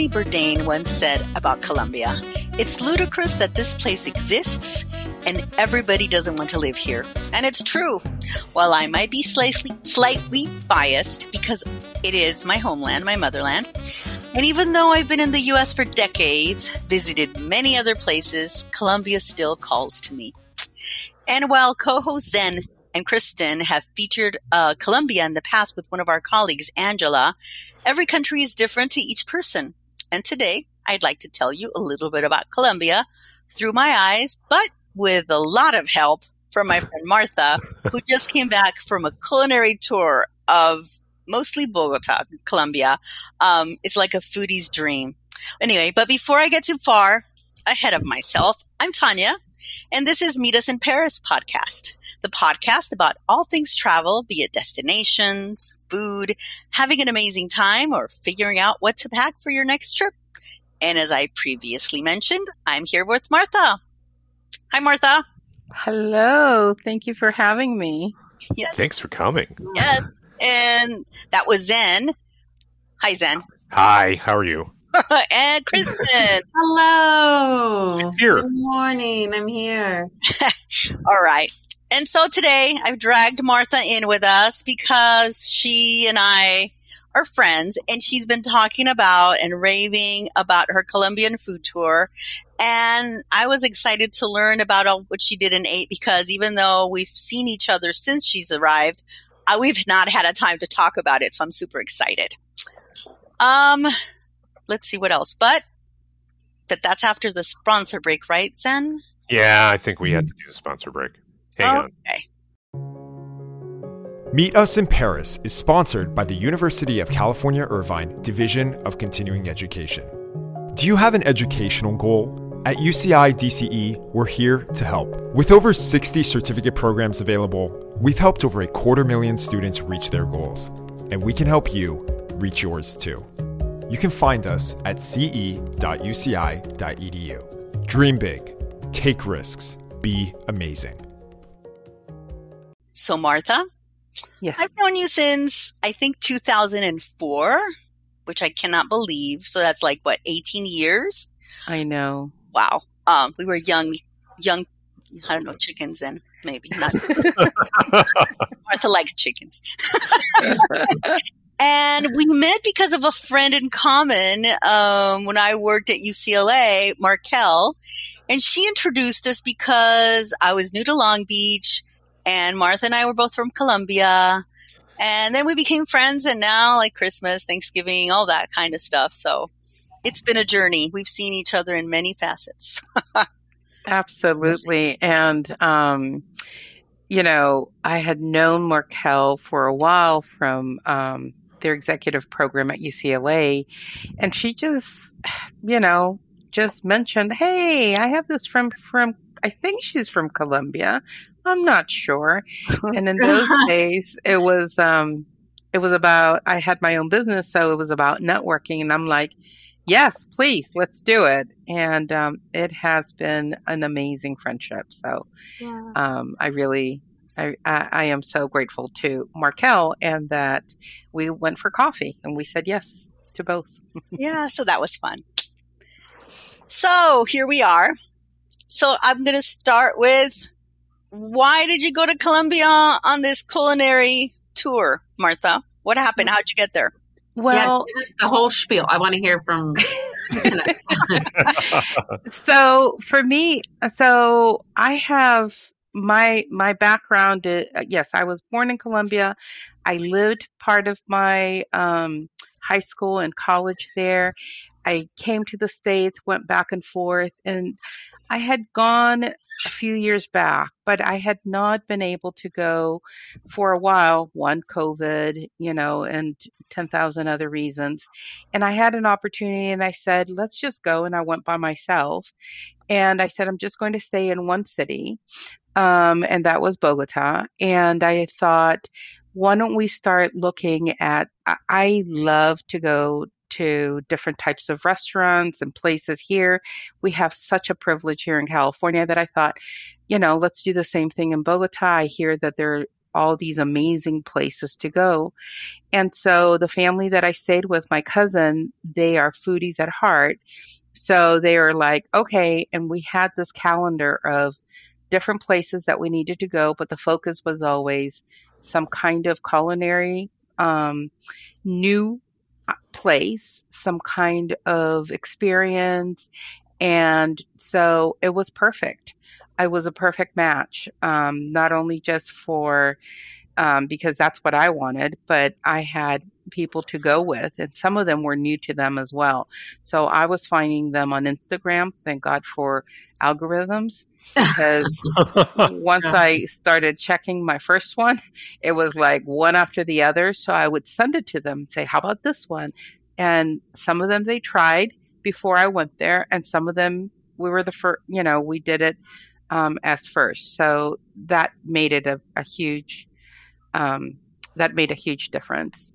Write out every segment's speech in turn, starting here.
Anthony Bourdain once said about Colombia It's ludicrous that this place exists and everybody doesn't want to live here. And it's true. While I might be slightly, slightly biased because it is my homeland, my motherland, and even though I've been in the US for decades, visited many other places, Colombia still calls to me. And while co Zen and Kristen have featured uh, Colombia in the past with one of our colleagues, Angela, every country is different to each person. And today, I'd like to tell you a little bit about Colombia through my eyes, but with a lot of help from my friend Martha, who just came back from a culinary tour of mostly Bogota, Colombia. Um, it's like a foodie's dream. Anyway, but before I get too far ahead of myself, I'm Tanya, and this is Meet Us in Paris podcast, the podcast about all things travel, be it destinations, food, having an amazing time, or figuring out what to pack for your next trip. And as I previously mentioned, I'm here with Martha. Hi, Martha. Hello. Thank you for having me. Yes. Thanks for coming. Yes. And that was Zen. Hi, Zen. Hi. How are you? and Kristen. Hello. It's here. Good morning. I'm here. All right. And so today I've dragged Martha in with us because she and I are friends and she's been talking about and raving about her Colombian food tour. And I was excited to learn about all what she did and ate because even though we've seen each other since she's arrived, uh, we've not had a time to talk about it. So I'm super excited. Um, let's see what else. But but that's after the sponsor break, right, Zen? Yeah, I think we had to do a sponsor break. Hang on. Oh, um, Meet Us in Paris is sponsored by the University of California Irvine Division of Continuing Education. Do you have an educational goal? At UCI DCE, we're here to help. With over 60 certificate programs available, we've helped over a quarter million students reach their goals, and we can help you reach yours too. You can find us at ce.uci.edu. Dream big, take risks, be amazing. So Martha, Yes. I've known you since I think 2004, which I cannot believe. So that's like what 18 years. I know. Wow. Um, we were young, young. I don't know chickens then. Maybe not. Martha likes chickens. and we met because of a friend in common um, when I worked at UCLA, Markel, and she introduced us because I was new to Long Beach, and Martha and I were both from Colombia. And then we became friends, and now like Christmas, Thanksgiving, all that kind of stuff. So it's been a journey. We've seen each other in many facets. Absolutely. And, um, you know, I had known Markel for a while from um, their executive program at UCLA. And she just, you know, just mentioned, hey, I have this from, from, I think she's from Colombia. I'm not sure. and in those days, it was, um, it was about, I had my own business. So it was about networking. And I'm like, yes, please, let's do it. And um, it has been an amazing friendship. So Yeah. um, I really, I, I, I am so grateful to Markel and that we went for coffee and we said yes to both. yeah, so that was fun. So here we are. So I'm going to start with why did you go to Colombia on this culinary tour, Martha? What happened? How'd you get there? Well, yeah, the whole spiel. I want to hear from. so for me, so I have my my background. Is, yes, I was born in Colombia. I lived part of my um, high school and college there. I came to the states, went back and forth, and I had gone a few years back, but I had not been able to go for a while. One, COVID, you know, and 10,000 other reasons. And I had an opportunity and I said, let's just go. And I went by myself. And I said, I'm just going to stay in one city. Um, and that was Bogota. And I thought, why don't we start looking at? I- I love to go to different types of restaurants and places here. We have such a privilege here in California that I thought, you know, let's do the same thing in Bogota. I hear that there are all these amazing places to go. And so the family that I stayed with, my cousin, they are foodies at heart. So they are like, okay, and we had this calendar of different places that we needed to go, but the focus was always some kind of culinary um, new place, some kind of experience. And so it was perfect. I was a perfect match, um, not only just for um, because that's what I wanted, but I had people to go with, and some of them were new to them as well. So I was finding them on Instagram. Thank God for algorithms. Because once I started checking my first one, it was like one after the other. So I would send it to them, say, How about this one? And some of them they tried before I went there, and some of them we were the first, you know, we did it um, as first. So that made it a, a huge um, that made a huge difference.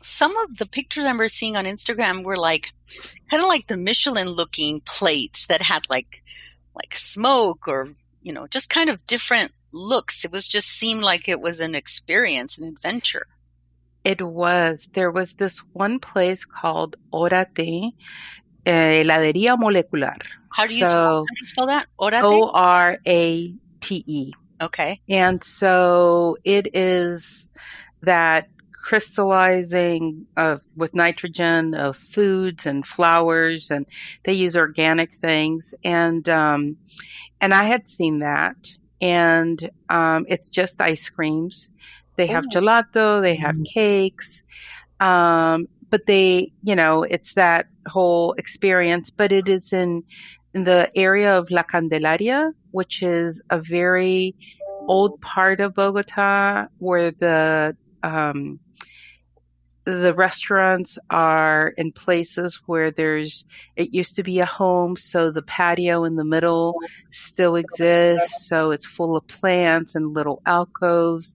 Some of the pictures I remember seeing on Instagram were like kind of like the Michelin looking plates that had like like smoke or you know just kind of different looks. It was just seemed like it was an experience, an adventure. It was. There was this one place called Orate, eh, heladería molecular. How do you, So- spell, how do you spell that? Orate? O R A T E. okay. And so it is that crystallizing of with nitrogen of foods and flowers and they use organic things and um and I had seen that and um it's just ice creams. They have Oh. gelato, they have cakes. Um but they, you know, it's that whole experience, but it is in in the area of La Candelaria, which is a very old part of Bogota where the um, the restaurants are in places where there's it used to be a home so the patio in the middle still exists. So it's full of plants and little alcoves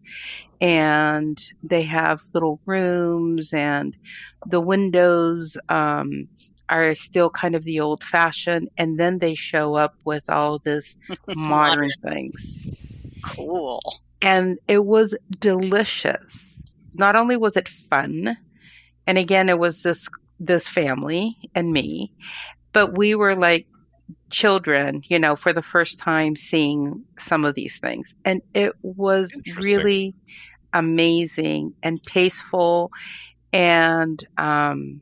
and they have little rooms and the windows um, are still kind of the old fashioned and then they show up with all this modern things Cool. and it was delicious. Not only was it fun, and again, it was this this family and me, but we were like children, you know, for the first time seeing some of these things, and it was really amazing and tasteful. And um,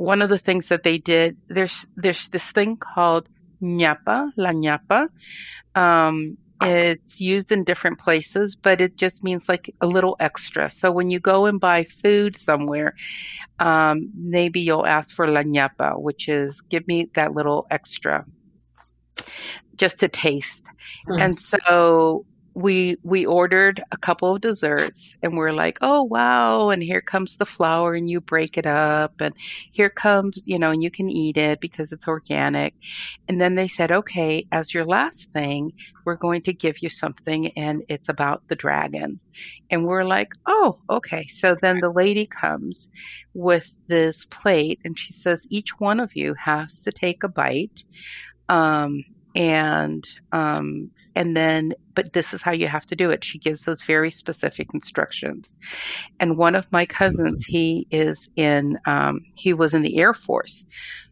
one of the things that they did, there's there's this thing called ñapa, la ñapa. Um, it's used in different places, but it just means like a little extra. So when you go and buy food somewhere, um, maybe you'll ask for la ñapa, which is give me that little extra just to taste. Hmm. And so we we ordered a couple of desserts and we're like, "Oh wow, and here comes the flour and you break it up and here comes, you know, and you can eat it because it's organic." And then they said, "Okay, as your last thing, we're going to give you something and it's about the dragon." And we're like, "Oh, okay." So then the lady comes with this plate and she says, "Each one of you has to take a bite." Um and um and then but this is how you have to do it. She gives those very specific instructions. And one of my cousins he is in um he was in the air force.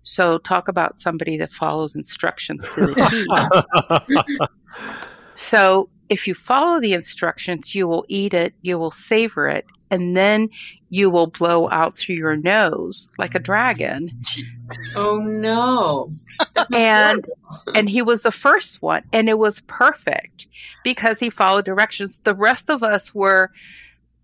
So talk about somebody that follows instructions to the so if you follow the instructions you will eat it you will savor it and then you will blow out through your nose like a dragon. Oh no. And- and he was the first one and it was perfect because he followed directions. The rest of us were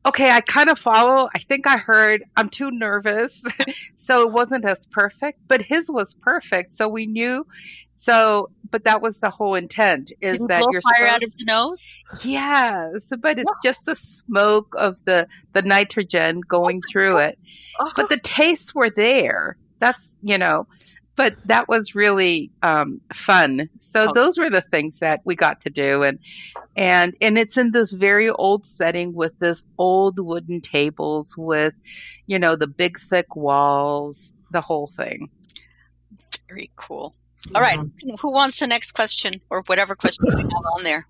okay i kind of follow. I think i heard i'm too nervous. So it wasn't as perfect but his was perfect. So we knew so but that was the whole intent is Did that blow you're fire supposed out of the nose? yes but it's just the smoke of the the nitrogen going through it but the tastes were there. That's you know, but that was really um, fun. So Oh. those were the things that we got to do, and and and it's in this very old setting with this old wooden tables with, you know, the big thick walls, the whole thing. Very cool. All right. Mm-hmm. Who wants the next question or whatever question we have on there?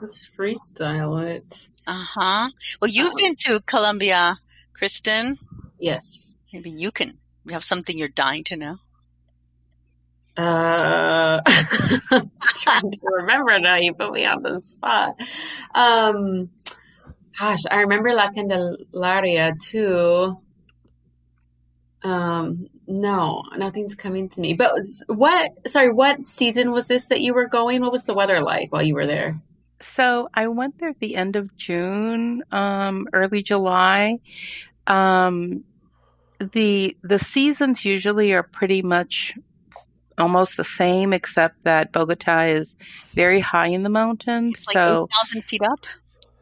Let's freestyle it. Uh huh. Well, you've been to Colombia, Kristen. Yes. Maybe you can. You have something you're dying to know. Uh, I'm trying to remember now. You put me on the spot. Um, gosh, I remember La Candelaria too. Um, no, nothing's coming to me. But what? Sorry, what season was this that you were going? What was the weather like while you were there? So I went there at the end of June, um, early July. Um, the the seasons usually are pretty much almost the same, except that Bogota is very high in the mountains. It's like so 8,000 feet up.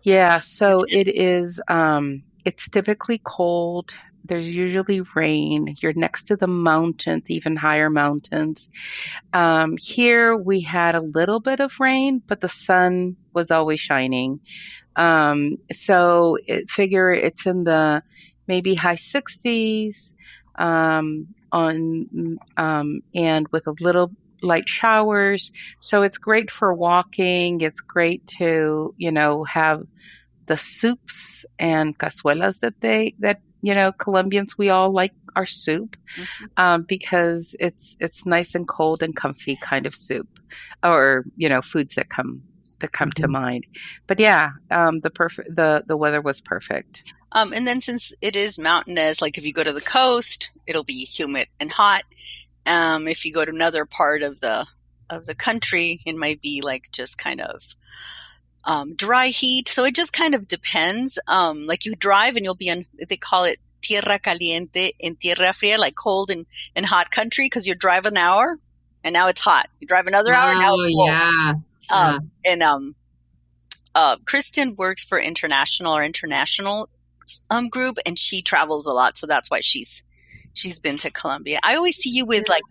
yeah, so it is. Um, it's typically cold. There's usually rain. You're next to the mountains, even higher mountains. Um, here we had a little bit of rain, but the sun was always shining. Um, so it figure it's in the maybe high 60s um, on um, and with a little light showers. So it's great for walking. It's great to you know have the soups and cazuelas that they that you know Colombians we all like our soup Mhm. um, because it's it's nice and cold and comfy kind of soup or you know foods that come that come to mind. But yeah, um, the perfect the the weather was perfect. Um, and then since it is mountainous, like if you go to the coast, it'll be humid and hot. Um, if you go to another part of the of the country, it might be like just kind of um, dry heat. So it just kind of depends. Um, like you drive and you'll be on. They call it tierra caliente and tierra fría, like cold and, and hot country, because you drive an hour and now it's hot. You drive another hour, now Oh it's cold. yeah. Um, and um, uh, Kristen works for international or international um group, and she travels a lot, so that's why she's she's been to Colombia. I always see you with like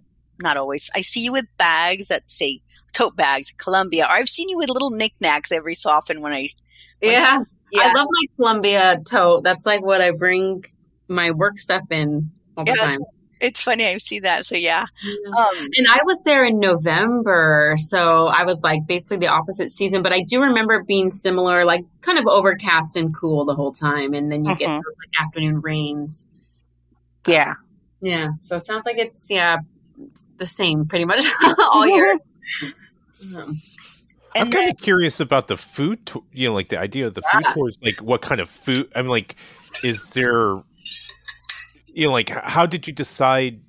not always. I see you with bags that say tote bags, Colombia, or I've seen you with little knickknacks every so often when I Yeah. yeah. I love my Colombia tote. That's like what I bring my work stuff in all the Yeah, time. it's funny I see that. So yeah, um, And I was there in November, so I was like basically the opposite season. But I do remember it being similar, like kind of overcast and cool the whole time, and then you get Mhm. those, like afternoon rains. Yeah. Yeah, so it sounds like it's yeah the same pretty much all year. Um, I'm kind of curious about the food. To- you know, like the idea of the food Yeah. tours. Like, what kind of food? I'm like, is there? You know, like, how did you decide,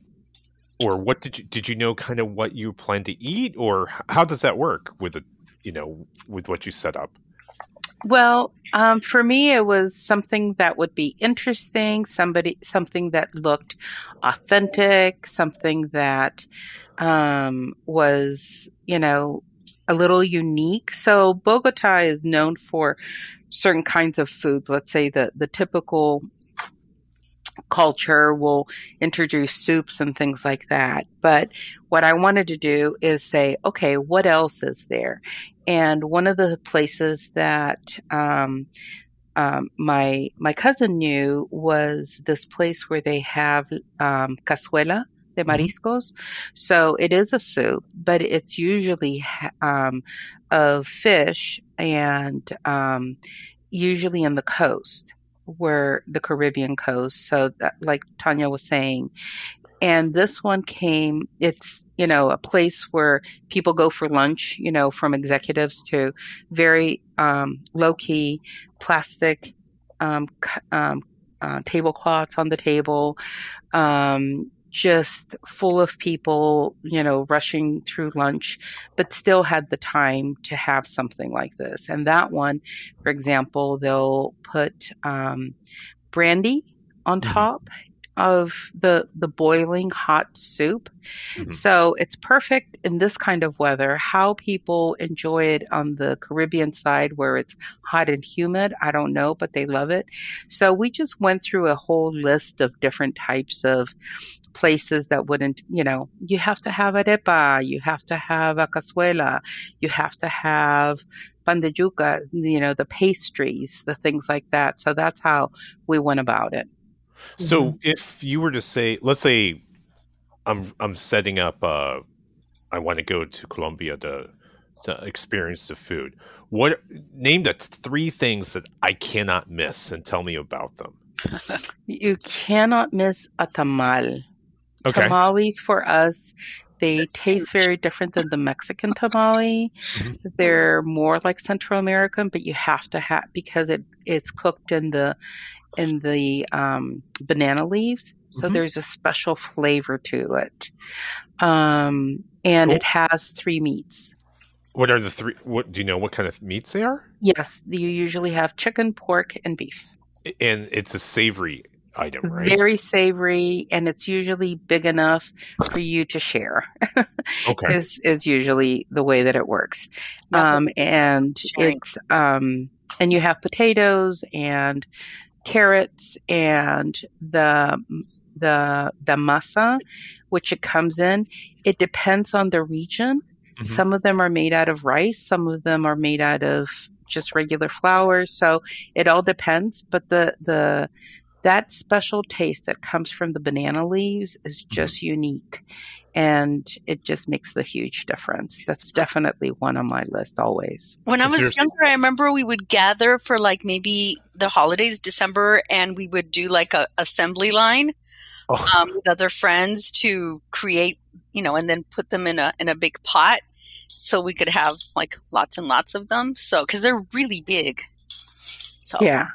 or what did you did you know kind of what you plan to eat, or how does that work with a, you know, with what you set up? Well, um, for me, it was something that would be interesting, somebody, something that looked authentic, something that um, was, you know, a little unique. So Bogota is known for certain kinds of foods. Let's say the the typical culture will introduce soups and things like that. But what I wanted to do is say, okay, what else is there? And one of the places that um, um, my my cousin knew was this place where they have um, cazuela de Mhm. mariscos. So it is a soup, but it's usually um, of fish and um, usually in the coast, where the Caribbean coast. So that, like Tanya was saying, and this one came. It's you know a place where people go for lunch. You know, from executives to very um, low key plastic um, um, uh, tablecloths on the table. Um, just full of people, you know, rushing through lunch, but still had the time to have something like this. And that one, for example, they'll put um, brandy on Mhm. top of the the boiling hot soup. Mhm. So it's perfect in this kind of weather. How people enjoy it on the Caribbean side where it's hot and humid, I don't know, but they love it. So we just went through a whole list of different types of places that wouldn't, you know, you have to have arepa, you have to have a cazuela, you have to have pan de yuca, you know, the pastries, the things like that. So that's how we went about it. So, if you were to say, let's say, I'm I'm setting up. Uh, I want to go to Colombia to uh, experience the food. What name the three things that I cannot miss and tell me about them. You cannot miss a tamal. Okay. Tamales for us, they taste very different than the Mexican tamale. Mhm. They're more like Central American, but you have to have because it it's cooked in the in the um, banana leaves, so Mhm. there's a special flavor to it. Um, and Cool. it has three meats. What are the three? What do you know? What kind of meats they are? Yes, you usually have chicken, pork, and beef. And it's a savory item, right? Very savory, and it's usually big enough for you to share. Okay. is is usually the way that it works. Um, and Sharing. it's um, and you have potatoes and carrots and the the the masa, which it comes in. It depends on the region. Mhm. Some of them are made out of rice. Some of them are made out of just regular flour. So it all depends. But the the that special taste that comes from the banana leaves is just unique and it just makes the huge difference. That's definitely one on my list always. When I was there- younger, I remember we would gather for like maybe the holidays, December, and we would do like a assembly line Oh. um, with other friends to create, you know, and then put them in a in a big pot, so we could have like lots and lots of them. So because they're really big. So Yeah.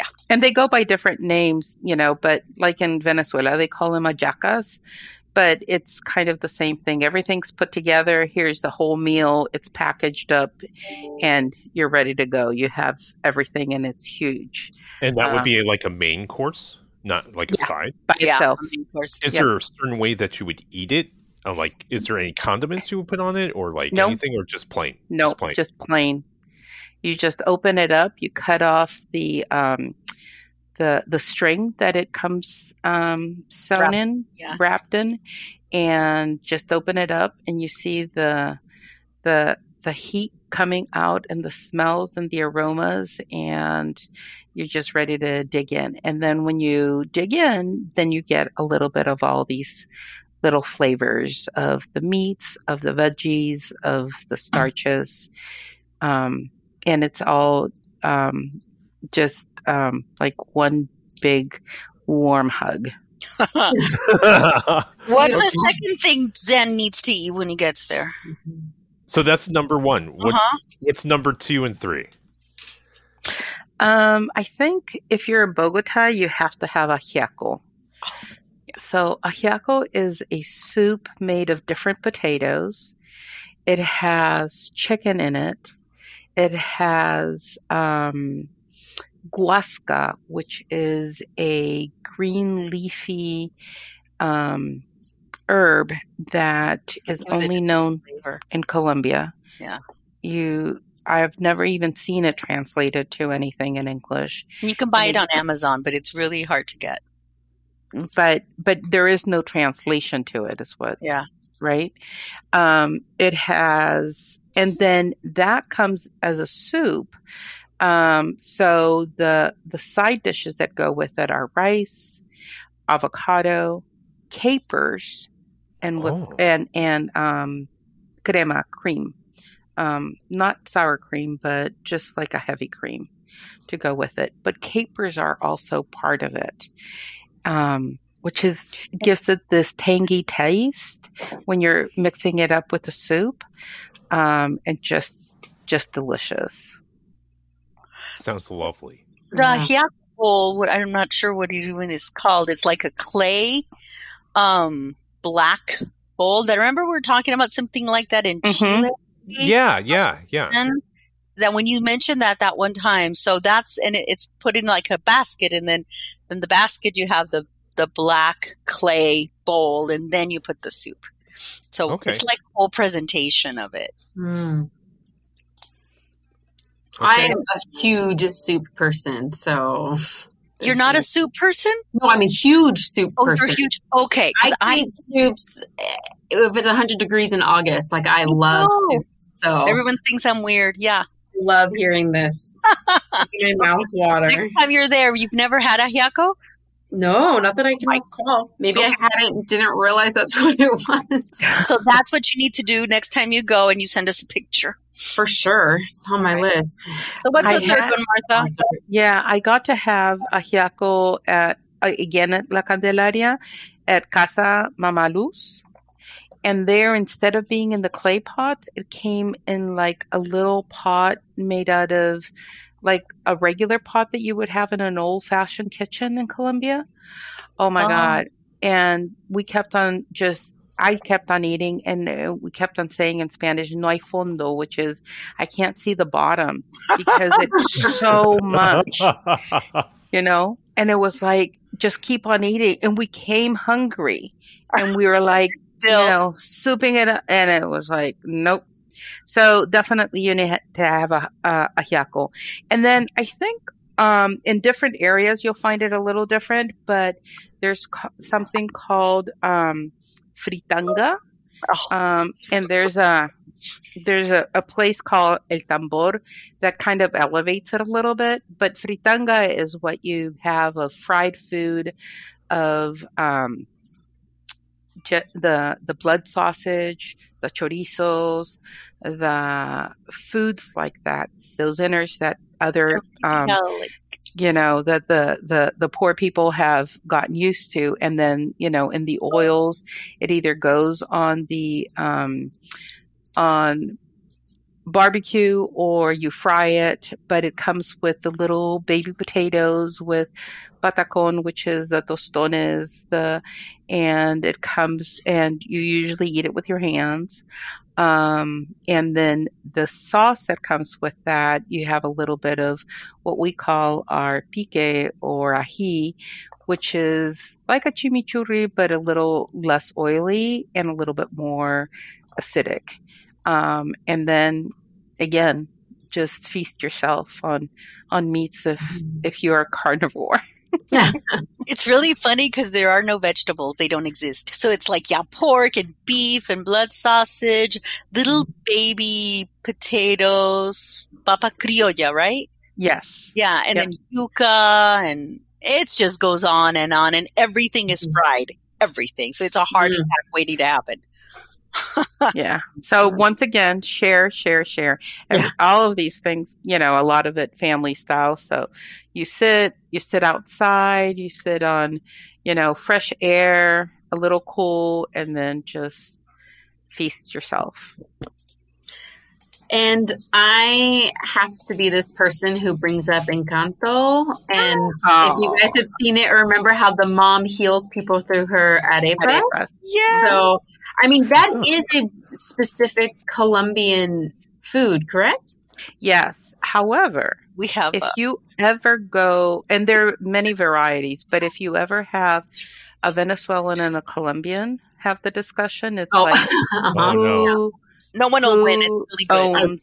Awesome. Yeah. And they go by different names, you know, but like in Venezuela, they call them hallacas, but it's kind of the same thing. Everything's put together. Here's the whole meal. It's packaged up and you're ready to go. You have everything and it's huge And that would um, be like a main course, not like a Yeah. side. by yeah, itself. I course. Is Yep. there a certain way that you would eat it? Uh, like, is there any condiments you would put on it, or like Nope. anything, or just plain? No, just plain. just plain. You just open it up. You cut off the um, the the string that it comes um, sewn Wrapped, in, yeah. wrapped in, and just open it up, and you see the the the heat coming out, and the smells and the aromas, and you're just ready to dig in. And then when you dig in, then you get a little bit of all these little flavors of the meats, of the veggies, of the starches. Um, and it's all um, just um, like one big warm hug. What's the second thing Zen needs to eat when he gets there? so that's number one. What's Uh-huh. what's number two and three? Um, I think if you're in Bogota, you have to have a ajiaco. So a ajiaco is a soup made of different potatoes. It has chicken in it. It has um, guasca, which is a green leafy um, herb that is only known flavor. in Colombia. Yeah. You I've never even seen it translated to anything in English. You can buy it on Amazon, but it's really hard to get. But but there is no translation to it is what Yeah. right? Um it has and then that comes as a soup. Um so the the side dishes that go with it are rice, avocado, capers, and with Oh. and and um crema cream. Um, not sour cream, but just like a heavy cream to go with it. But capers are also part of it, um, which is gives it this tangy taste when you're mixing it up with the soup, um, and just just delicious. Sounds lovely. The Yeah. ajiaco bowl, what I'm not sure what even is called. It's like a clay, um, black bowl. That I remember we were talking about something like that in Mhm. Chile. Yeah, yeah, yeah. And that when you mentioned that that one time, so that's and it, it's put in like a basket, and then in the basket you have the the black clay bowl, and then you put the soup. So Okay. it's like a whole presentation of it. Mm. Okay. I'm a huge soup person, so You're not a soup person? no. I'm a huge soup Oh, person. you're huge. Okay, 'cause I I, eat soups eh, if it's 100 degrees in August. Like I love know. soup, so everyone thinks I'm weird. Yeah. love hearing this. Making my mouth water. Next time you're there, you've never had a ajiaco? No, not that I can recall. Maybe I hadn't didn't realize that's what it was. So that's what you need to do next time you go and you send us a picture. For sure. It's on my list. So what's I the third one, Martha? Yeah, I got to have ajiaco at uh, again at La Candelaria at Casa Mama Luz. And there, instead of being in the clay pots, it came in like a little pot made out of like a regular pot that you would have in an old fashioned kitchen in Colombia. Oh my Oh. God. And we kept on just, I kept on eating and uh, we kept on saying in Spanish, no hay fondo, which is, I can't see the bottom because it's so much you know and it was like just keep on eating and we came hungry and we were like Still. you know souping it up and it was like nope so definitely you need to have a a, a ajiaco and then i think um, in different areas you'll find it a little different but there's co- something called um, fritanga Oh. um, and there's a there's a, a place called El Tambor that kind of elevates it a little bit. But fritanga is what you have of fried food, of um, je- the the blood sausage, the chorizos, the foods like that. Those inners that other um, you know that the the the poor people have gotten used to and then you know in the oils it either goes on the um on barbecue or you fry it but it comes with the little baby potatoes with patacon which is the tostones the and it comes and you usually eat it with your hands um, and then the sauce that comes with that, you have a little bit of what we call our pique or ají, which is like a chimichurri, but a little less oily and a little bit more acidic. Um, and then again, just feast yourself on on meats if if you're a carnivore. It's really funny because there are no vegetables; they don't exist. So it's like yeah, pork and beef and blood sausage, little baby potatoes, papa criolla, right? Yes. Yeah, and Yep. then yuca, and it just goes on and on, and everything is Mhm. fried. Everything. So it's a heart Mm. attack waiting to happen. Yeah. So once again, share, share, share. And Yeah. all of these things, you know, a lot of it family style. So you sit, you sit outside, you sit on, you know, fresh air, a little cool, and then just feast yourself. And I have to be this person who brings up Encanto. And if you guys have seen it or remember how the mom heals people through her arepas. Arepas. Yeah. So, I mean, that is a specific Colombian food, correct? Yes. However, we have if uh, you ever go, and there are many varieties, but if you ever have a Venezuelan and a Colombian have the discussion, it's Oh, like Oh, no. Who no one will win. It's really good. owns,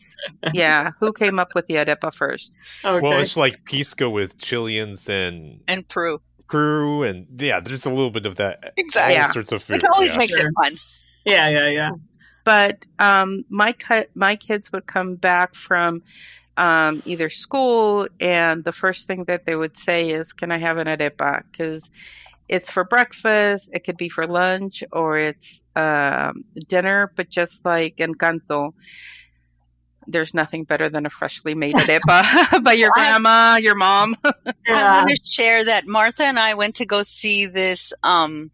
yeah, who came up with the arepa first? okay. Well, it's like Pisco with Chileans and and Peru. Peru, and yeah, there's a little bit of that. Exactly. All sorts of food. Which always yeah. makes Sure. it fun. yeah, yeah, yeah. But um, my cut, my kids would come back from um, either school, and the first thing that they would say is, "Can I have an arepa?" Because it's for breakfast, it could be for lunch, or it's um, dinner. But just like Encanto, there's nothing better than a freshly made arepa by your grandma, your mom. I want to share that Martha and I went to go see this. Um,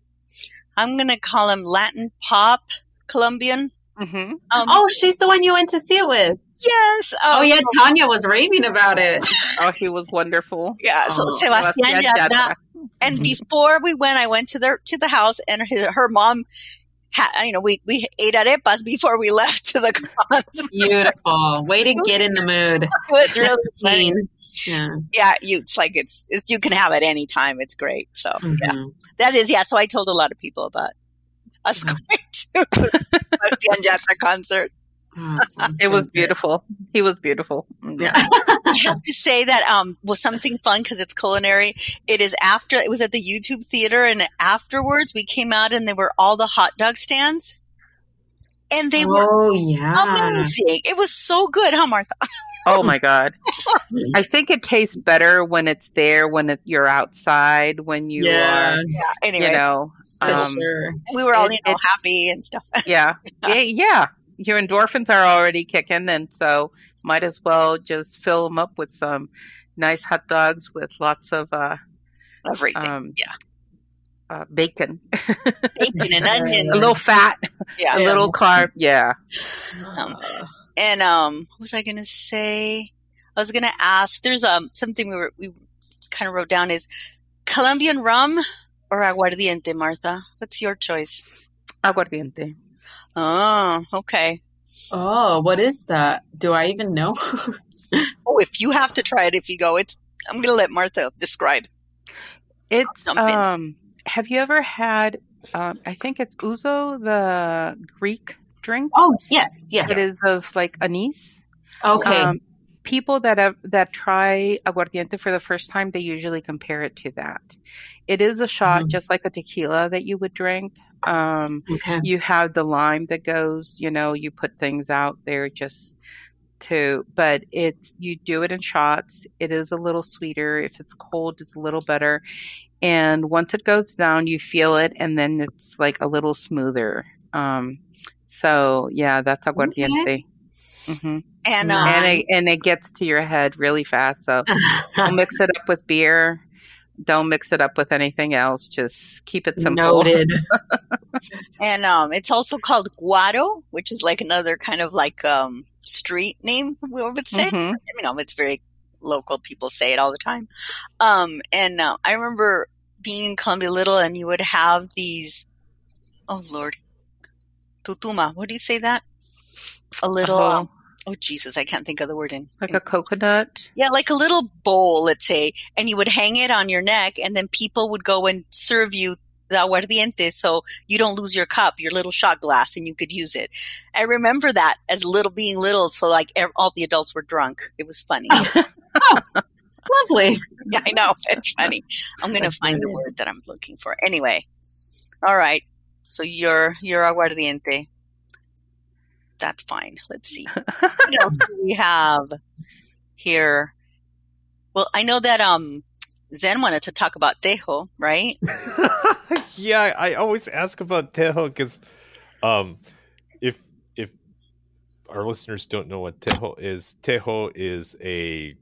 I'm going to call him Latin pop Colombian. hmm Um, Oh, she's the one you went to see it with. yes. Oh, um, yeah, Tanya was raving about it. Oh, he was wonderful. Yeah, so Oh, Sebastian Sebastian Yatra. Yatra. And Mhm. before we went, I went to their to the house, and his, her mom, had, you know, we we ate arepas before we left to the concert. Beautiful. Way to get in the mood. It was really. Keen. Yeah. Yeah, you it's like it's, it's you can have it anytime. It's great. So yeah, Mhm. that is yeah. So I told a lot of people about us Mhm. going to the Sebastian Yatra concert. Oh, It so was good. beautiful. He was beautiful. Yeah. I have to say that um was something fun because it's culinary. It is after it was at the YouTube theater, and afterwards we came out and there were all the hot dog stands, and they were oh, yeah. amazing. It was so good, huh, Martha? Oh my god. I think it tastes better when it's there when it, you're outside when you Yeah. are, Yeah. Anyway, you know. Um, sure. we were all it- you know it- happy and stuff. yeah. yeah, yeah. Your endorphins are already kicking, and so might as well just fill them up with some nice hot dogs with lots of uh, Everything. um, Yeah. uh, bacon, Bacon and onions. a little fat, yeah. a little carb. Yeah. Um, And um, what was I going to say? I was going to ask. There's um something we were we kind of wrote down is Colombian rum or aguardiente, Martha. What's your choice? Aguardiente. Oh, okay. Oh, what is that? Do I even know? Oh, if you have to try it, if you go, it's. I'm going to let Martha describe. It's um. Have you ever had? Um, I think it's ouzo, the Greek drink. oh, yes, yes. It is of like anise. Okay. Um, people that have that try aguardiente for the first time, they usually compare it to that. It is a shot, Mhm. just like a tequila that you would drink. Um, okay. you have the lime that goes, you know, you put things out there just to, but it's, you do it in shots. It is a little sweeter. If it's cold, it's a little better. And once it goes down, you feel it and then it's like a little smoother. Um, so yeah, that's aguardiente. Hmm And um, And it, and it gets to your head really fast. So don't mix it up with beer. Don't mix it up with anything else. Just keep it simple. Noted. and um, it's also called guaro, which is like another kind of like um street name. We would say. Mhm. you know, it's very local. People say it all the time. Um, and uh, I remember being in Colombia Little, and you would have these. Oh Lord, tutuma. What do you say that? A little. Oh, um, oh Jesus, I can't think of the word in. like a coconut. Yeah, like a little bowl, let's say, and you would hang it on your neck, and then people would go and serve you the aguardiente so you don't lose your cup, your little shot glass, and you could use it. I remember that as little being little, so like all the adults were drunk. It was funny. Lovely. yeah, I know. It's funny. I'm going to find the word that I'm looking for. Anyway, all right. So you're you're aguardiente. That's fine. Let's see. what else do we have here? Well, I know that um Zen wanted to talk about tejo, right? yeah, I always ask about Tejo because, um, if if our listeners don't know what Tejo is, Tejo is a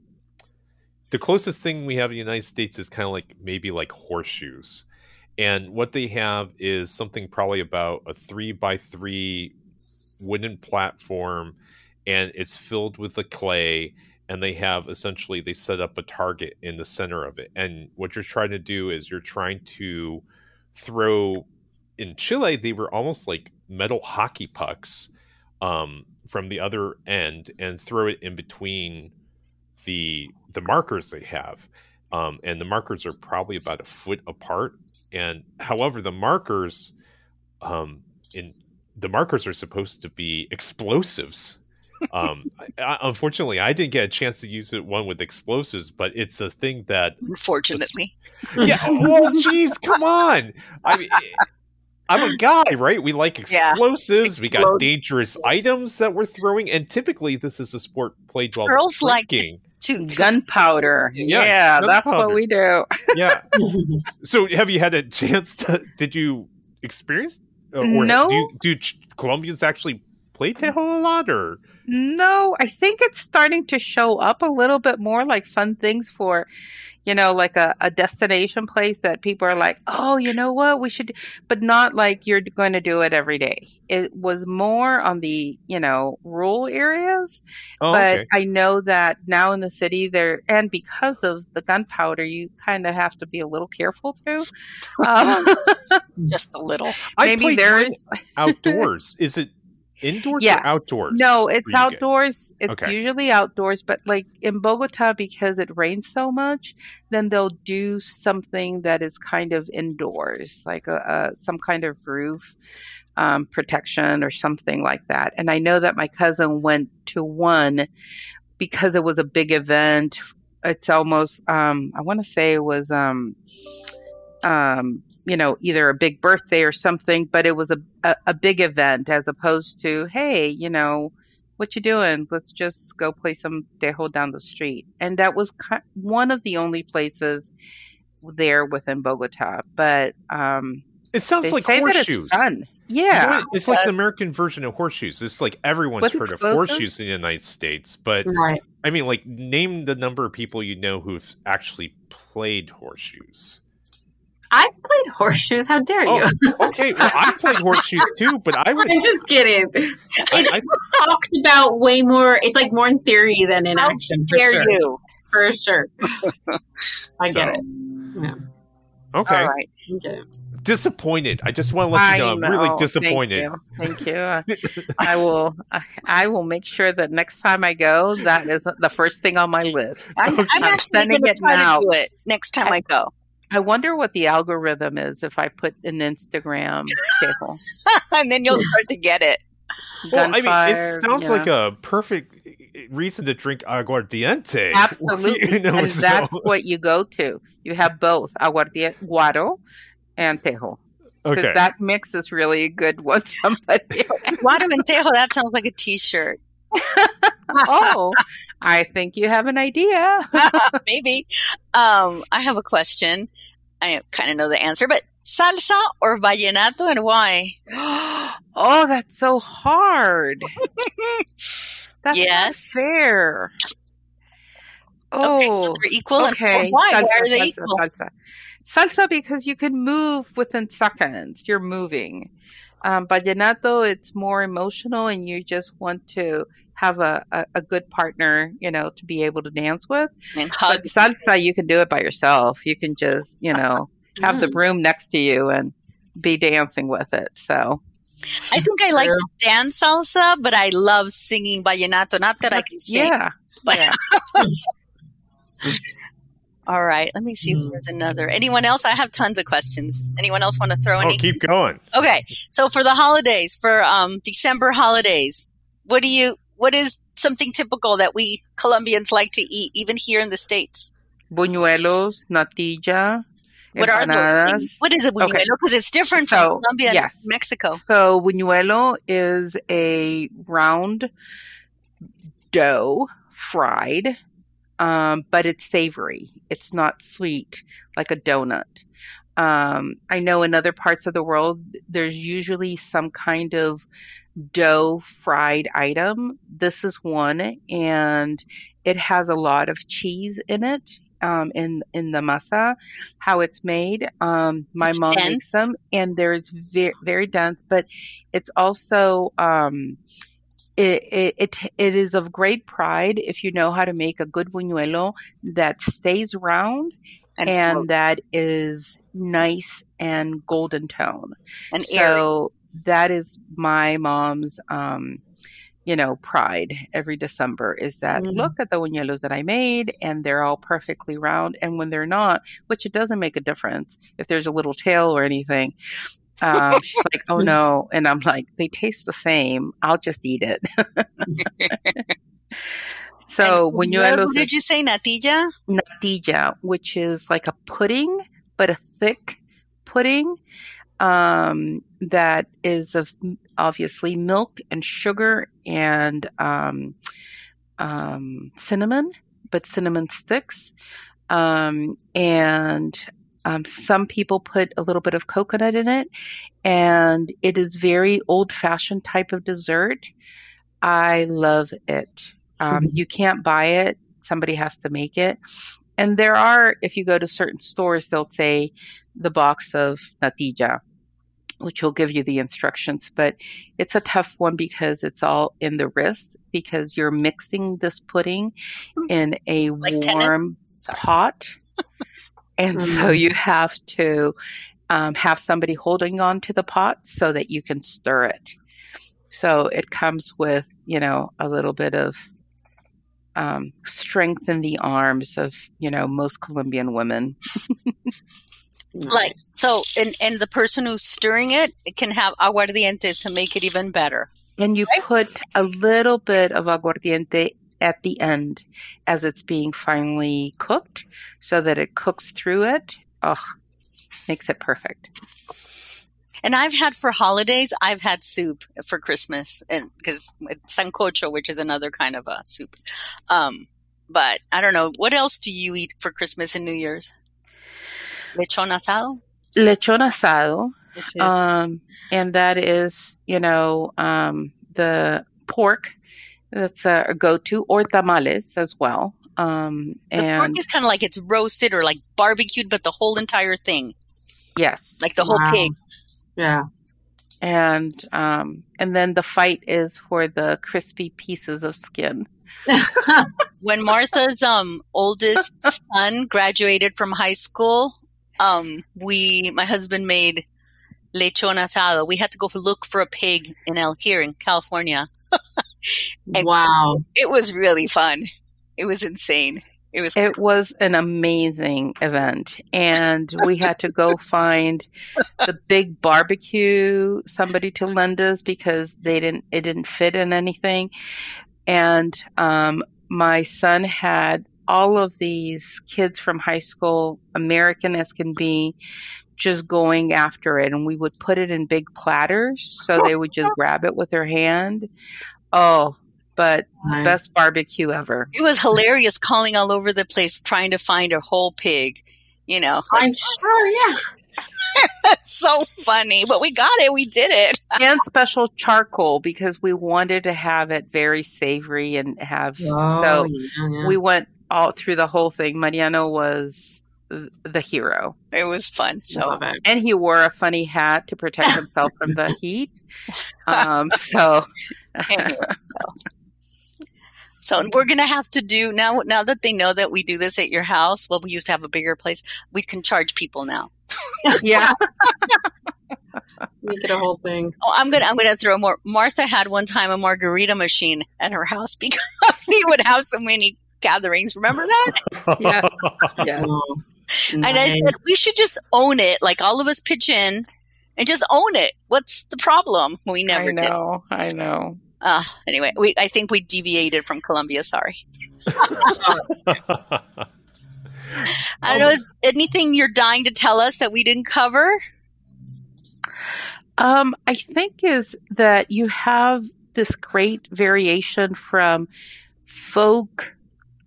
the closest thing we have in the United States is kind of like maybe like horseshoes, and what they have is something probably about a three by three wooden platform, and it's filled with the clay and they have essentially they set up a target in the center of it. And what you're trying to do is you're trying to throw in chile they were almost like metal hockey pucks um, from the other end and throw it in between the the markers they have. Um, and the markers are probably about a foot apart. And however the markers um, in the markers are supposed to be explosives um I, I- unfortunately i didn't get a chance to use it one with explosives but it's a thing that Unfortunately. yeah well jeez come on i mean i'm a guy right we like Yeah. explosives we got dangerous items that we're throwing and typically this is a sport played while Girls like drinking. To, to Gunpowder. Yeah, Yeah, that's gunpowder. what we do. yeah so have you had a chance to did you experience or No. do, you, do colombians actually play tejo a lot or No, I think it's starting to show up a little bit more like fun things for, you know, like a, a destination place that people are like, oh, you know what, we should, but not like you're going to do it every day. It was more on the, you know, rural areas. oh but okay I know that now in the city there, and because of the gunpowder, you kind of have to be a little careful too. Um, just a little. I maybe played there's outdoors. Is it indoors Yeah. or outdoors? No, it's you get- outdoors. It's Okay. usually outdoors, but like in Bogota, because it rains so much, then they'll do something that is kind of indoors, like a, a some kind of roof um, protection or something like that. And I know that my cousin went to one because it was a big event. It's almost, um, I want to say it was, um, um, you know, either a big birthday or something, but it was a, a, a big event as opposed to, hey, you know, what you doing? Let's just go play some tejo down the street. And that was one of the only places there within Bogota. But um, It sounds like say that it's horseshoes. fun. You know Yeah. it's like the American version of horseshoes. It's like everyone's With heard of horseshoes in the United States, but Right. I mean, like, name the number of people you know who've actually played horseshoes. I've played horseshoes. How dare you? Oh, okay, well, I played horseshoes too, but I was I'm just kidding. I, It's I, talked about way more. It's like more in theory than in How action. For Dare sure. you? For sure. I get So, it. okay. All right. I get it. Disappointed. I just want to let you know, I'm really disappointed. Thank you. Thank you. I will. I, I will make sure that next time I go, that is the first thing on my list. I'm, I'm I'm actually sending going it to try now. to do it next time I go. I wonder what the algorithm is if I put an Instagram tejo. and then you'll start to get it. Well, I mean, it sounds you like a perfect eh, reason to drink aguardiente. Absolutely, You know, and so- that's what you go to. You have both aguardiente, guaro, and tejo. Because okay. that mix is really good once somebody. Guadalentejo, that sounds like a t-shirt. oh, I think you have an idea. Maybe. Um, I have a question. I kind of know the answer, but salsa or vallenato and why? oh, that's so hard. That's not Yes. fair. Oh, Okay, so they're equal. and- okay. why? Salsa, why are they salsa, equal? Salsa. Salsa because you can move within seconds. You're moving. Um, vallenato, it's more emotional, and you just want to have a, a, a good partner, you know, to be able to dance with. And hug. But salsa, you can do it by yourself. You can just, you know, have the Mm. broom next to you and be dancing with it. So I think I like to dance salsa, but I love singing vallenato. Not that I can sing. yeah, But- yeah. All right. Let me see if Mm. there's another. Anyone else? I have tons of questions. Anyone else want to throw oh, any? keep going. Okay. So for the holidays, for um, December holidays, what do you? What is something typical that we Colombians like to eat, even here in the states? buñuelos, natilla, What are those? empanadas. things? What is a buñuelo? Okay. Because it's different from So, Colombia and yeah. Mexico. So buñuelo is a round dough fried, um, but it's savory. It's not sweet like a donut. Um, I know in other parts of the world, there's usually some kind of dough fried item. This is one, and it has a lot of cheese in it. Um, in in the masa, how it's made. Um, my It's mom makes them, and there's very very dense, but it's also um, it, it it is of great pride if you know how to make a good buñuelo that stays round And, and that is nice and golden tone. and airy. So that is my mom's, um, you know, pride every December is that Mm. look at the buñuelos that I made and they're all perfectly round. And when they're not, which it doesn't make a difference if there's a little tail or anything. Um, she's like, oh no. And I'm like, they taste the same. I'll just eat it. so And buñuelos what is did you say, natilla? natilla, which is like a pudding, but a thick pudding um, that is of obviously milk and sugar and um, um, cinnamon, but cinnamon sticks. Um, and um, some people put a little bit of coconut in it, and it is very old fashioned type of dessert. I love it. Um, you can't buy it, somebody has to make it. And there are, if you go to certain stores, they'll say the box of natilla, which will give you the instructions. But it's a tough one because it's all in the wrist because you're mixing this pudding in a Like warm Sorry. pot. and so Mm. you have to um, have somebody holding on to the pot so that you can stir it. So it comes with, you know, a little bit of um, strength in the arms of, you know, most Colombian women. Like so, and and the person who's stirring it, it can have aguardiente to make it even better. And you put a little bit of aguardiente at the end as it's being finally cooked so that it cooks through it. Oh, makes it perfect. And I've had for holidays, I've had soup for Christmas, and because sancocho, which is another kind of a soup. Um, but I don't know. What else do you eat for Christmas and New Year's? Lechon asado. Lechon asado, um, and that is, you know, um, the pork that's a go-to, or tamales as well. Um, the pork and is kind of like it's roasted or like barbecued, but the whole entire thing, yes, like the whole Wow. pig. Yeah. and um, and then the fight is for the crispy pieces of skin. when Martha's um oldest son graduated from high school, um we my husband made lechon asado. We had to go for, look for a pig in El here in California. And- wow. It was really fun. It was insane. It was It was an amazing event, and we had to go find the big barbecue somebody to lend us because they didn't it didn't fit in anything, and um, my son had all of these kids from high school, American as can be, just going after it, and we would put it in big platters so they would just grab it with their hand. Oh, but Nice. best barbecue ever. it was hilarious calling all over the place trying to find a whole pig. You know, I'm sure, yeah. so funny. But we got it. We did it. and special charcoal because we wanted to have it very savory and have Oh, so yeah, yeah. we went all through the whole thing mariano was th- the hero It was fun. So and he wore a funny hat to protect himself from the heat um so anyway, so. So we're gonna have to do now. Now that they know that we do this at your house, well, we used to have a bigger place. We can charge people now. yeah Make it a whole thing. Oh, I'm gonna I'm gonna throw more. Martha had one time a margarita machine at her house because we would have so many gatherings. Remember that? yeah yeah Oh, And I said we should just own it. Like all of us pitch in and just own it. What's the problem? We never i did. know i know Uh, anyway, we I think we deviated from Colombia. Sorry. I don't know. Is anything you're dying to tell us that we didn't cover? Um, I think is that you have this great variation from folk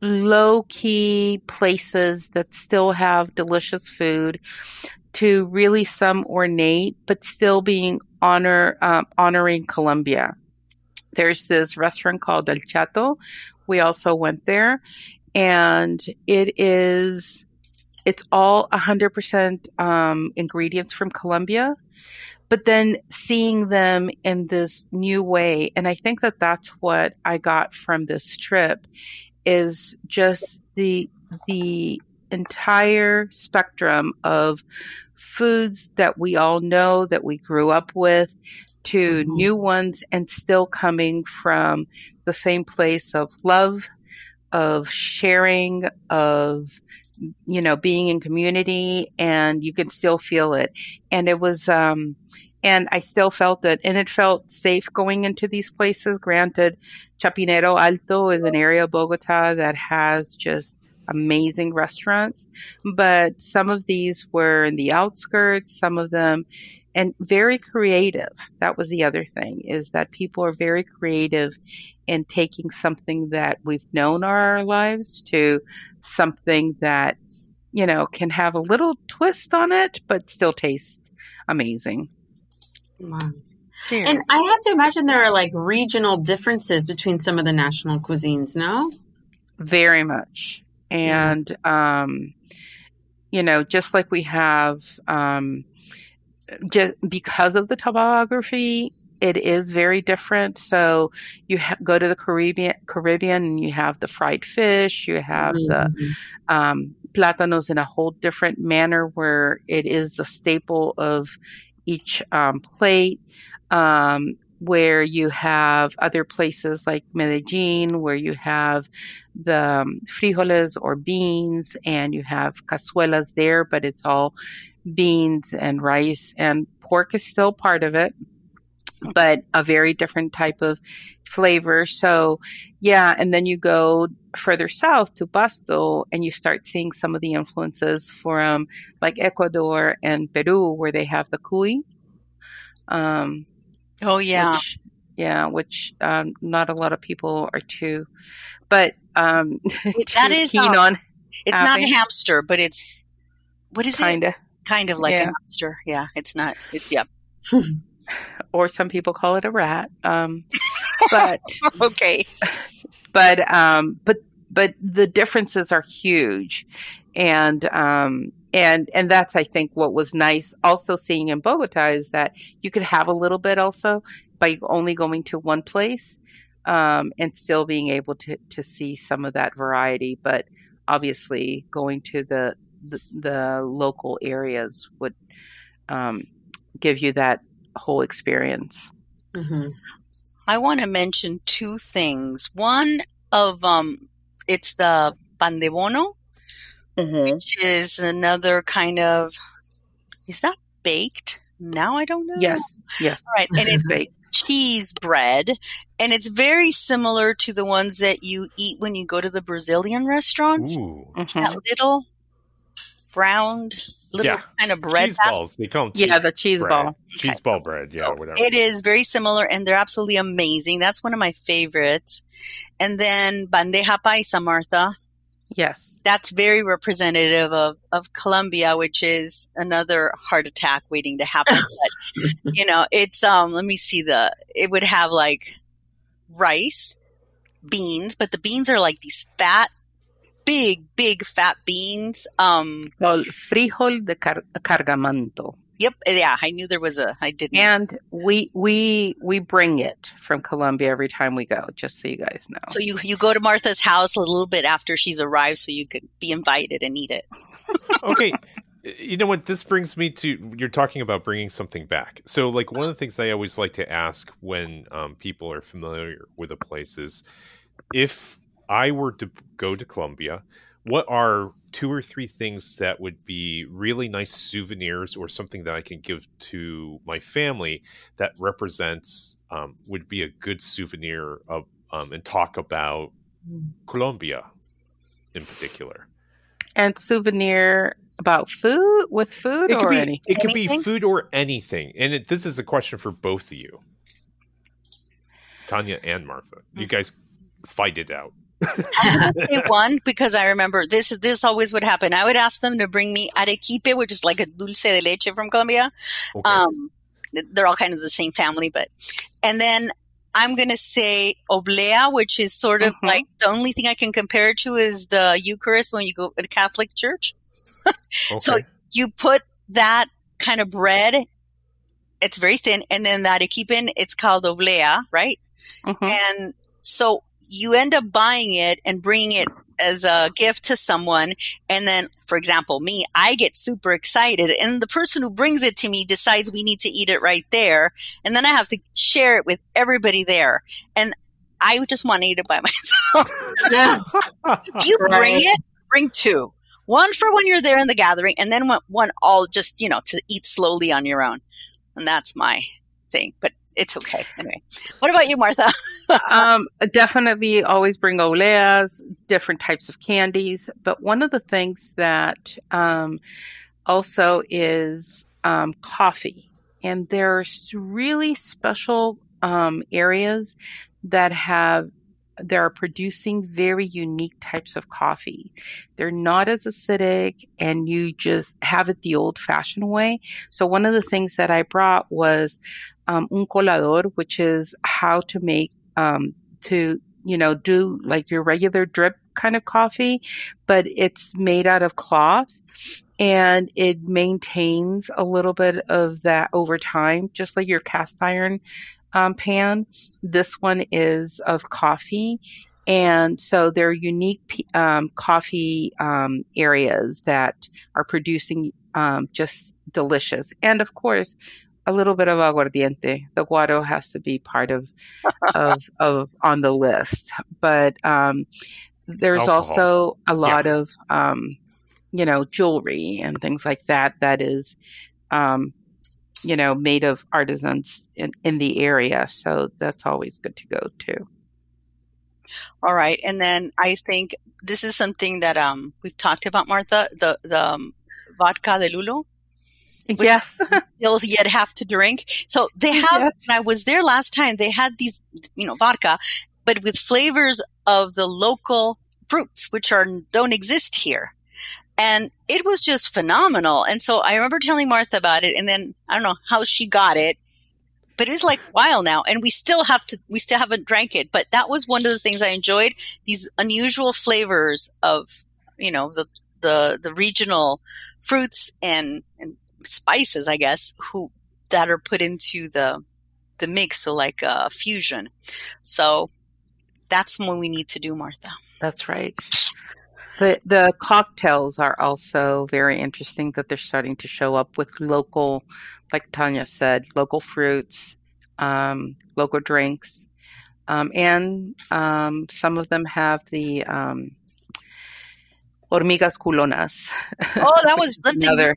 low key places that still have delicious food to really some ornate but still being honor um, honoring Colombia. There's this restaurant called El Chato. We also went there and it is it's all 100% um, ingredients from Colombia but then seeing them in this new way and i think that that's what i got from this trip is just the the entire spectrum of foods that we all know that we grew up with to Mhm. new ones and still coming from the same place of love of sharing of you know being in community and you can still feel it and it was um and I still felt it and it felt safe going into these places. Granted Chapinero Alto is an area of Bogota that has just amazing restaurants but some of these were in the outskirts some of them and very creative. That was the other thing is that people are very creative in taking something that we've known our lives to something that you know can have a little twist on it but still taste amazing Wow. And I have to imagine there are like regional differences between some of the national cuisines, no? very much and um you know just like we have um just because of the topography it is very different so you ha- go to the caribbean caribbean and you have the fried fish you have the Mhm. um, plátanos in a whole different manner where it is a staple of each um, plate. Um, where you have other places like Medellin, where you have the um, frijoles or beans, and you have cazuelas there, but it's all beans and rice, and pork is still part of it, but a very different type of flavor. So, yeah, and then you go further south to Pasto and you start seeing some of the influences from like Ecuador and Peru where they have the cuy. Um, Oh yeah. which, yeah, which um, not a lot of people are too, but um, It- too that is, keen um, on It's not a hamster, but it's what is it? kind of, Kind of like a hamster. Yeah, it's not. It's yeah. or some people call it a rat. Um, but Okay. but um, but but the differences are huge, and um, and and that's I think what was nice. Also seeing in Bogota is that you could have a little bit also by only going to one place, um, and still being able to to see some of that variety. But obviously, going to the the, the local areas would um, give you that whole experience. hmm I want to mention two things. One of um, it's the pan de bono, Mm-hmm. which is another kind of. Is that baked? Now I don't know. Yes, yes, All right, and it's great. cheese bread, and it's very similar to the ones that you eat when you go to the Brazilian restaurants. Ooh. Mhm. That little round, little Yeah. kind of bread cheese basket. balls. They call them Yeah, cheese the cheese bread. ball. Cheese ball bread. Yeah, whatever. It is very similar, and they're absolutely amazing. That's one of my favorites. And then bandeja paisa, Martha. Yes. That's very representative of, of Colombia, which is another heart attack waiting to happen. but, you know, it's, um, let me see the, it would have like rice, beans, but the beans are like these fat, big, big fat beans. Um, Called frijol de car- cargamanto. yep. Yeah. I knew there was a, I didn't. And we we we bring it from Colombia every time we go, just so you guys know. So you, you go to Martha's house a little bit after she's arrived so you could be invited and eat it. okay you know what this brings me to you're talking about bringing something back so like one of the things i always like to ask when um, people are familiar with a place is if i were to go to colombia what are two or three things that would be really nice souvenirs or something that i can give to my family that represents um, would be a good souvenir of um, and talk about colombia in particular? And souvenir about food with food it could or be anything. it could be food or anything and it, this is a question for both of you. Tanya and martha you guys fight it out say one because I remember this is this always would happen. I would ask them to bring me arequipe, which is like a dulce de leche from Colombia. okay. Um, they're all kind of the same family, but and then I'm gonna say oblea, which is sort of Mhm. like the only thing I can compare it to is the Eucharist when you go to Catholic church. okay. so- You put that kind of bread. It's very thin, and then that arequipe, it's called oblea, right? Mhm. And so you end up buying it and bringing it as a gift to someone. And then, for example, me, I get super excited. And the person who brings it to me decides we need to eat it right there. And then I have to share it with everybody there. And I just want to eat it by myself. Yeah. if you bring it, bring two. One for when you're there in the gathering, and then one, one all just, you know, to eat slowly on your own. And that's my thing. But it's okay. Anyway. What about you, Martha? um, definitely always bring obleas, different types of candies. But one of the things that um, also is um, coffee. And there's really special um, areas that have that are producing very unique types of coffee. They're not as acidic and you just have it the old fashioned way. So one of the things that I brought was um, un colador, which is how to make um, to you know do like your regular drip kind of coffee, but it's made out of cloth and it maintains a little bit of that over time, just like your cast iron um, pan. This one is of coffee. And so there are unique um, coffee um, areas that are producing um, just delicious. And of course, a little bit of aguardiente. The guaro has to be part of of, of on the list. But um, there's Alcohol. also a lot of um, you know jewelry and things like that that is um, you know made of artisans in, in the area. So that's always good to go to. All right, and then I think this is something that um we've talked about, Martha. The the um, vodka de lulo. Yes. still yet have to drink. So they have, Yeah. when I was there last time, they had these, you know, vodka, but with flavors of the local fruits, which are, don't exist here. And it was just phenomenal. And so I remember telling Martha about it and then I don't know how she got it, but it was like a while now and we still have to, we still haven't drank it, but that was one of the things I enjoyed. These unusual flavors of, you know, the, the, the regional fruits and, and spices, I guess, who that are put into the the mix, so like uh, fusion. So that's what we need to do, Martha. That's right. The the cocktails are also very interesting that they're starting to show up with local, like Tanya said, local fruits, um, local drinks, um, and um, some of them have the um, hormigas culonas. Oh, that was another.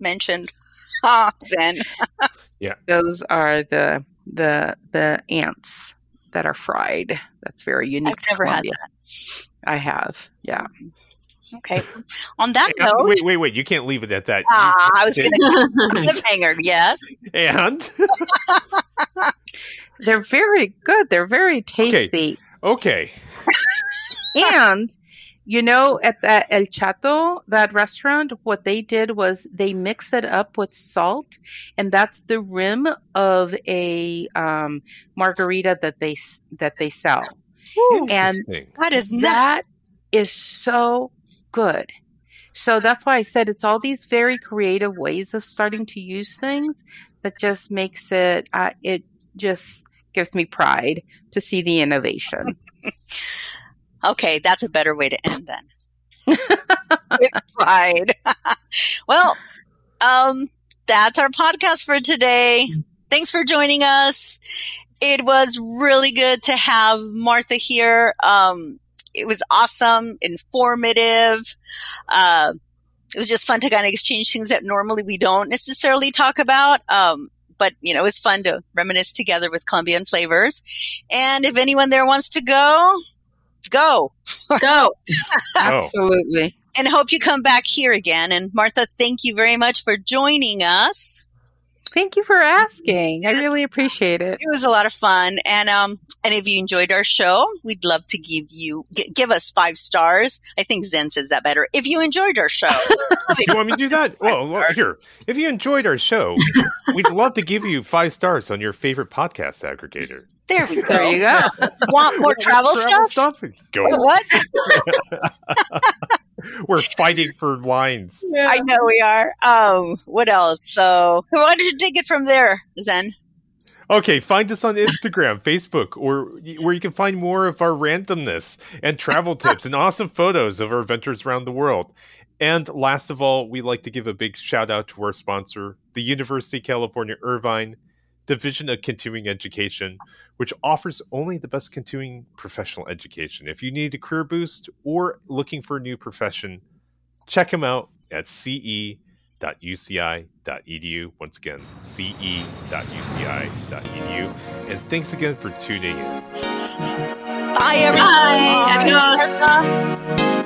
Mentioned. Ah, yeah, Those are the the the ants that are fried. That's very unique. I've never had Colombia. I have. Yeah. Okay. On that Uh, note, Wait, wait, wait! You can't leave it at that. ah, I was You- going to cliffhanger. Yes. and They're very good. They're very tasty. okay, and you know, at that El Chato, that restaurant, what they did was they mix it up with salt, and that's the rim of a um, margarita that they that they sell. Woo, And Interesting. that is not. That is so good. So that's why I said it's all these very creative ways of starting to use things that just makes it. Uh, it just gives me pride to see the innovation. Okay, that's a better way to end then. With pride. well, um, that's our podcast for today. Thanks for joining us. It was really good to have Martha here. Um, it was awesome, informative. Uh, it was just fun to kind of exchange things that normally we don't necessarily talk about. Um, but you know, it was fun to reminisce together with Colombian flavors. And if anyone there wants to go, go. Go. Absolutely. and hope you come back here again. And Martha, thank you very much for joining us. Thank you for asking. I really appreciate it. It was a lot of fun. And um, and if you enjoyed our show, we'd love to give you g- give us five stars. I think Zen says that better. If you enjoyed our show, you want me to do that? Well, well, here. If you enjoyed our show, we'd love to give you five stars on your favorite podcast aggregator. There we There go. you go. Want more travel, stuff? stuff? Go. What? We're fighting for lines. I know we are. Um, what else? So, why don't you take it from there, Zen? Okay, find us on Instagram, Facebook, or where you can find more of our randomness and travel tips and awesome photos of our adventures around the world. And last of all, we'd like to give a big shout out to our sponsor, the University of California Irvine Division of Continuing Education, which offers only the best continuing professional education. If you need a career boost or looking for a new profession, check them out at ce.uci.edu. Once again, ce.uci.edu. And thanks again for tuning in. Bye, everyone. Bye. Adios. Martha.